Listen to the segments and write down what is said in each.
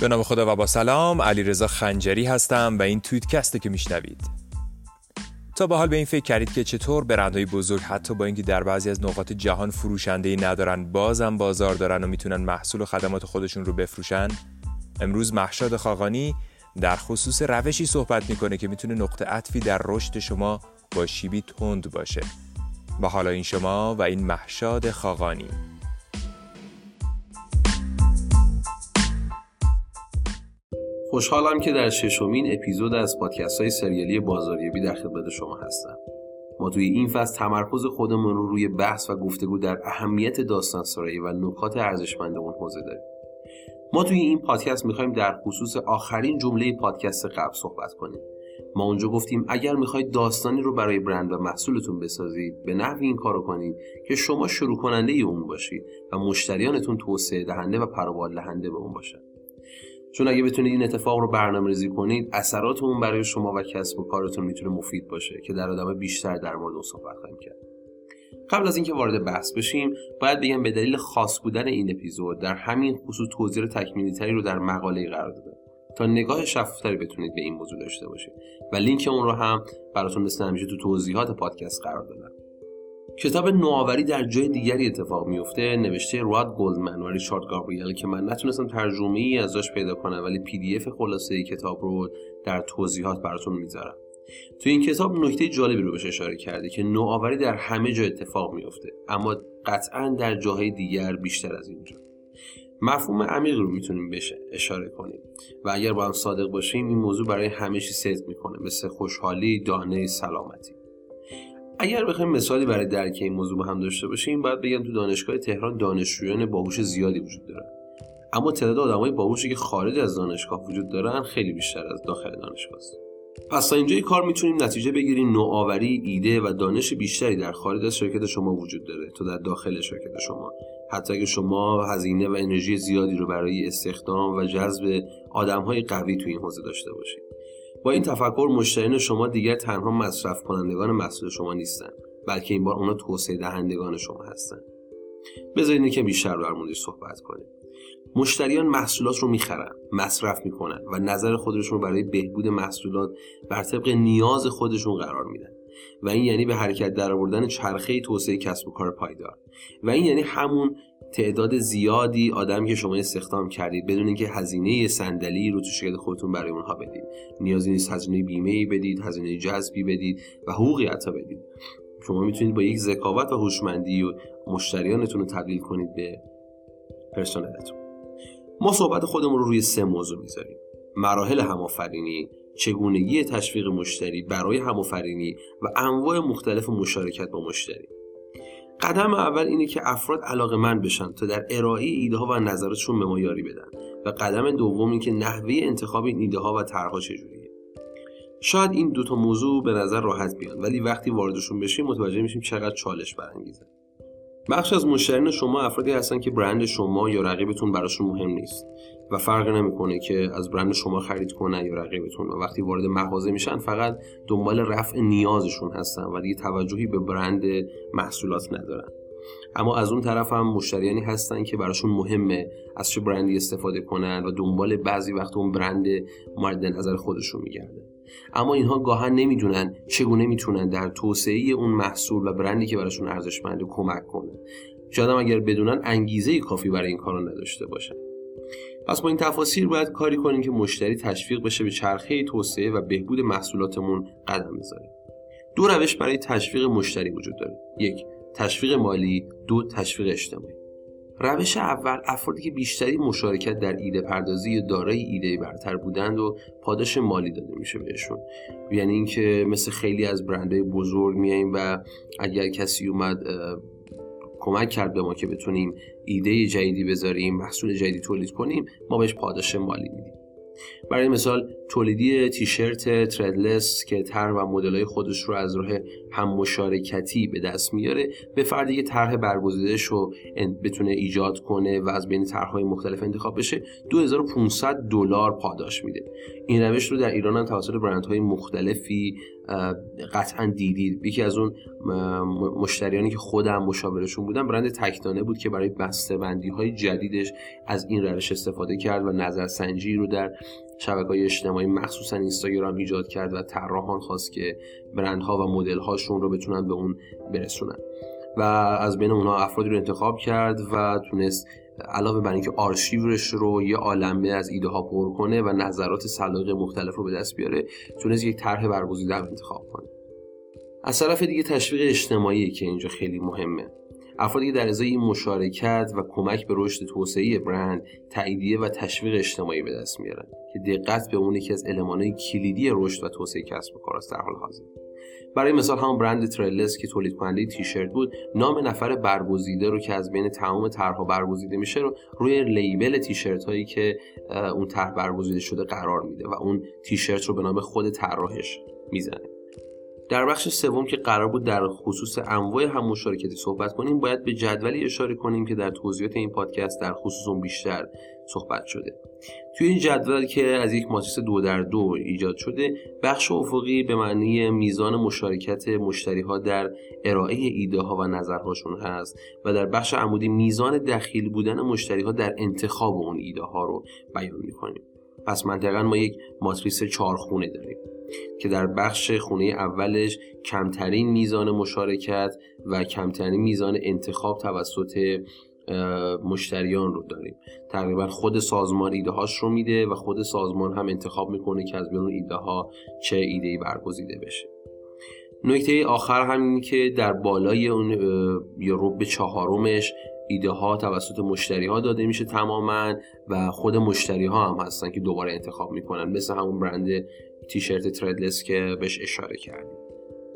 به نام خدا و با سلام علی رضا خنجری هستم و این تویتکسته که میشنوید. تا به حال به این فکر کردید که چطور برندهای بزرگ حتی با اینکه در بعضی از نقاط جهان فروشنده ای ندارن بازم بازار دارن و می‌تونن محصول و خدمات خودشون رو بفروشن امروز محشاد خاقانی در خصوص روشی صحبت می‌کنه که می‌تونه نقطه عطفی در رشد شما با شیبی تند باشه. و حالا این شما و این محشاد خاقانی. خوشحالم که در ششمین اپیزود از پادکست های سریالی بازاریابی در خدمت شما هستم. ما توی این فصل تمرکز خودمون رو روی بحث و گفتگو در اهمیت داستان سرایی و نکات ارزشمند اون حوزه داریم. ما توی این پادکست می‌خوایم در خصوص آخرین جمله پادکست قبل صحبت کنیم. ما اونجا گفتیم اگر می‌خواید داستانی رو برای برند و محصولتون بسازید به نحوی این کارو کنید که شما شروع کننده اون باشید و مشتریانتون توسعه دهنده و پروبال دهنده به اون باشن. چون اگه بتونید این اتفاق رو برنامه ریزی کنید اثرات اون برای شما و کسب و کارتون می‌تونه مفید باشه که در ادامه بیشتر در مورد اون صحبت خواهیم کرد. قبل از اینکه وارد بحث بشیم باید بگم به دلیل خاص بودن این اپیزود در همین خصوص توضیح تکمیلی تری رو در مقاله قرار دادم. تا نگاه شفافتری بتونید به این موضوع داشته باشید. و لینک اون رو هم براتون مثل همیشه تو توضیحات پادکست قرار دادم. کتاب نوآوری در جای دیگری اتفاق میفته نوشته ران گلدمن و ریچارد گابریل که من نتونستم ترجمه ای ازش پیدا کنم ولی PDF خلاصه کتاب رو در توضیحات براتون می‌ذارم. تو این کتاب نکته جالبی رو بهش اشاره کرده که نوآوری در همه جا اتفاق میفته اما قطعا در جاهای دیگر بیشتر از اینجا. مفهوم عمیق رو می‌تونیم بشه اشاره کنیم و اگر با هم صادق باشیم این موضوع برای همه چی صدق می‌کنه مثل خوشحالی دانه سلامتی. اگر بخوایم مثالی برای درک این موضوع با هم داشته باشیم باید بگم تو دانشگاه تهران دانشجویان باهوش زیادی وجود دارن. اما تعداد آدمای باهوشی که خارج از دانشگاه وجود دارن خیلی بیشتر از داخل دانشگاه است. پس تا اینجای کار می‌تونیم نتیجه بگیریم نوآوری ایده و دانش بیشتری در خارج از شرکت شما وجود داره تا در داخل شرکت شما. حتی اگه شما هزینه و انرژی زیادی رو برای استخدام و جذب آدمهای قوی تو این حوزه داشته باشید. با این تفکر مشتریان شما دیگر تنها مصرف کنندگان محصول شما نیستند بلکه این بار اونا توسعه دهندگان شما هستند بذارید که بیشتر در موردش صحبت کنیم. مشتریان محصولات رو می‌خرن مصرف می‌کنن و نظر خودشون برای بهبود محصولات بر طبق نیاز خودشون قرار میدن. و این یعنی به حرکت درآوردن چرخه توسعه کسب و کار پایدار. و این یعنی همون تعداد زیادی آدمی که شما استخدام کردید بدون اینکه هزینه صندلی رو تو شرکت خودتون برای اونها بدید. نیازی نیست هزینه بیمه بدید هزینه جذبی بدید و حقوقی حتی بدید. شما می‌تونید با یک ذکاوت و هوشمندی و مشتریانتون رو تبدیل کنید به پرسنلتون. ما صحبت خودمون رو روی سه موضوع می‌ذاریم. مراحل همآفرینی چگونگی تشویق مشتری برای همآفرینی و انواع مختلف مشارکت با مشتری. قدم اول اینه که افراد علاقه من بشن تا در ارائه ایده ها و نظراتشون به ما یاری بدن. و قدم دوم این که نحوه انتخاب این ایده ها و طرحها چجوریه. شاید این دوتا موضوع به نظر راحت بیان ولی وقتی واردشون بشیم متوجه میشیم چقدر چالش برانگیزه. بخش از مشتریان شما افرادی هستن که برند شما یا رقیبتون براشون مهم نیست و فرق نمی‌کنه که از برند شما خرید کنن یا رقیبتون. و وقتی وارد مغازه میشن فقط دنبال رفع نیازشون هستن و دیگه توجهی به برند محصولات ندارن. اما از اون طرف هم مشتریانی هستن که براشون مهمه از چه برندی استفاده کنن و دنبال بعضی وقت اون برند مورد نظر خودشون میگردن اما اینها گاهن نمی‌دونن چگونه می‌تونن در توسعه اون محصول و برندی که براشون ارزشمنده کمک کنه شاید اگر بدونن انگیزه کافی برای این کارو نداشته باشن. پس با این تفاصیل باید کاری کنیم که مشتری تشویق بشه به چرخه توسعه و بهبود محصولاتمون قدم بذاره. دو روش برای تشویق مشتری وجود داره. یک تشویق مالی دو تشویق اجتماعی. روش اول افرادی که بیشتری مشارکت در ایده پردازی یا دارای ایده برتر بودند و پاداش مالی داده میشه بهشون. یعنی اینکه مثل خیلی از برندهای بزرگ میاییم و اگر کسی اومد کمک کرد به ما که بتونیم ایده جدیدی بذاریم محصول جدیدی تولید کنیم ما بهش پاداش مالی میدیم. برای مثال تولیدی تیشرت تردلس که طرح و مدلای خودش رو از راه هم مشارکتی به دست میاره. به فردی که طرح برگزیدش رو بتونه ایجاد کنه و از بین طرحهای مختلف انتخاب بشه. 2500 دلار پاداش میده. این روش رو در ایران هم توسط برندهای مختلفی قطعا دیدید. یکی از اون مشتریانی که خودم مشاورشون بودم برند تکتانه بود که برای بسته بندی های جدیدش از این روش استفاده کرد و نظرسنجی رو در شبکه های اجتماعی مخصوصا اینستاگرام ایجاد کرد و طراحان خواست که برندها و مدل هاشون رو بتونن به اون برسونن. و از بین اونها افرادی رو انتخاب کرد و تونست علاوه بر اینکه آرشیورش رو یه عالمه از ایده ها پر کنه و نظرات سلاق مختلف رو به دست بیاره تونست یک طرح برگزیده انتخاب کنه. از طرف دیگه تشویق اجتماعی که اینجا خیلی مهمه. افرادی که در ازای این مشارکت و کمک به رشد توسعه برند تاییدیه و تشویق اجتماعی به دست میارن که دقت به اون یکی از المانهای کلیدی رشد و توسعه کسب و کار است در حال حاضر. برای مثال همون برند تریلس که تولید کننده تیشرت بود نام نفر برگزیده رو که از بین تمام طرحها برگزیده میشه رو روی لیبل تیشرت هایی که اون طرح برگزیده شده قرار میده و اون تیشرت رو به نام خود طراحش می‌زنه. در بخش سوم که قرار بود در خصوص انواع هم مشارکتی صحبت کنیم باید به جدولی اشاره کنیم که در توضیحات این پادکست در خصوص اون بیشتر صحبت شده. توی این جدول که از یک ماتریس دو در دو ایجاد شده بخش افقی به معنی میزان مشارکت مشتری ها در ارائه ایده ها و نظرهاشون هست و در بخش عمودی میزان دخیل بودن مشتری ها در انتخاب اون ایده ها رو بیان می‌کنیم. پس منطقا ما یک ماتریس چهارخونه داریم. که در بخش خونه اولش کمترین میزان مشارکت و کمترین میزان انتخاب توسط مشتریان رو داریم. تقریبا خود سازمان ایده هاش رو میده و خود سازمان هم انتخاب می‌کنه که از بیرون ایده ها چه ایده ای برگزیده بشه. نکته آخر همین که در بالای اون یا رب چهارمش ایده ها توسط مشتری ها داده میشه تماما و خود مشتری ها هم هستن که دوباره انتخاب می‌کنن. مثل همون برند تیشرت تردلس که بهش اشاره کردیم.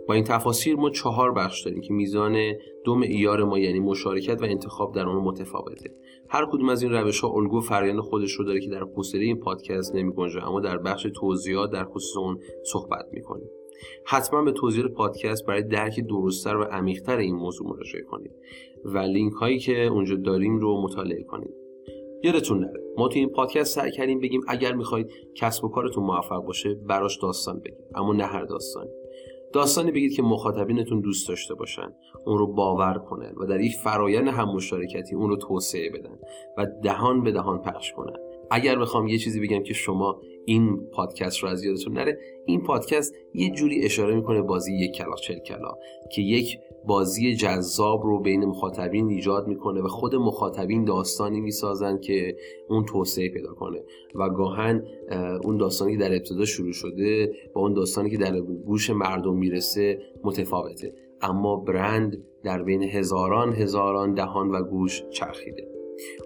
با این تفاصیل ما چهار بخش داریم که میزان دو معیار ما یعنی مشارکت و انتخاب در اون متفاوته. هر کدوم از این روش ها الگو فرآیند خودش رو داره که در حوصله این پادکست نمیگنجه اما در بخش توضیحات در خصوص اون صحبت می‌کنیم. حتما به توضیح پادکست برای درک درستتر و عمیقتر این موضوع مراجعه کنید و لینک هایی که اونجا داریم رو مطالعه کنید. یادتون نره ما تو این پادکست سعی کردیم بگیم اگر می‌خواید کسب و کارتون موفق باشه براش داستان بگید اما نه هر داستانی. داستانی بگید که مخاطبینتون دوست داشته باشن اون رو باور کنن و در یک فرایند هم مشارکتی اون رو توسعه بدن و دهان به دهان پخش کنن. اگر بخوام یه چیزی بگم که شما این پادکست رو از یادتون نره. این پادکست یه جوری اشاره می‌کنه بازی یک کلاق چل کلا که یک بازی جذاب رو بین مخاطبین ایجاد می‌کنه و خود مخاطبین داستانی می‌سازن که اون توسعه پیدا کنه. و گاهن اون داستانی که در ابتدا شروع شده با اون داستانی که در گوش مردم می‌رسه متفاوته. اما برند در بین هزاران هزاران دهان و گوش چرخیده.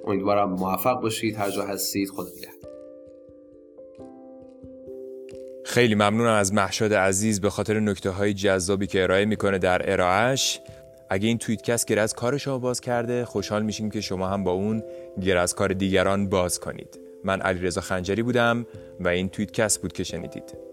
امیدوارم موفق باشید. هر جا هستید خدا نگهدار. خیلی ممنونم از محشاد عزیز به خاطر نکته های جذابی که ارائه می‌کنه در ارائهش اگه این توییتکست گر از کار شما باز کرده خوشحال میشیم که شما هم با اون گر از کار دیگران باز کنید. من علیرضا خنجری بودم و این توییتکست بود که شنیدید.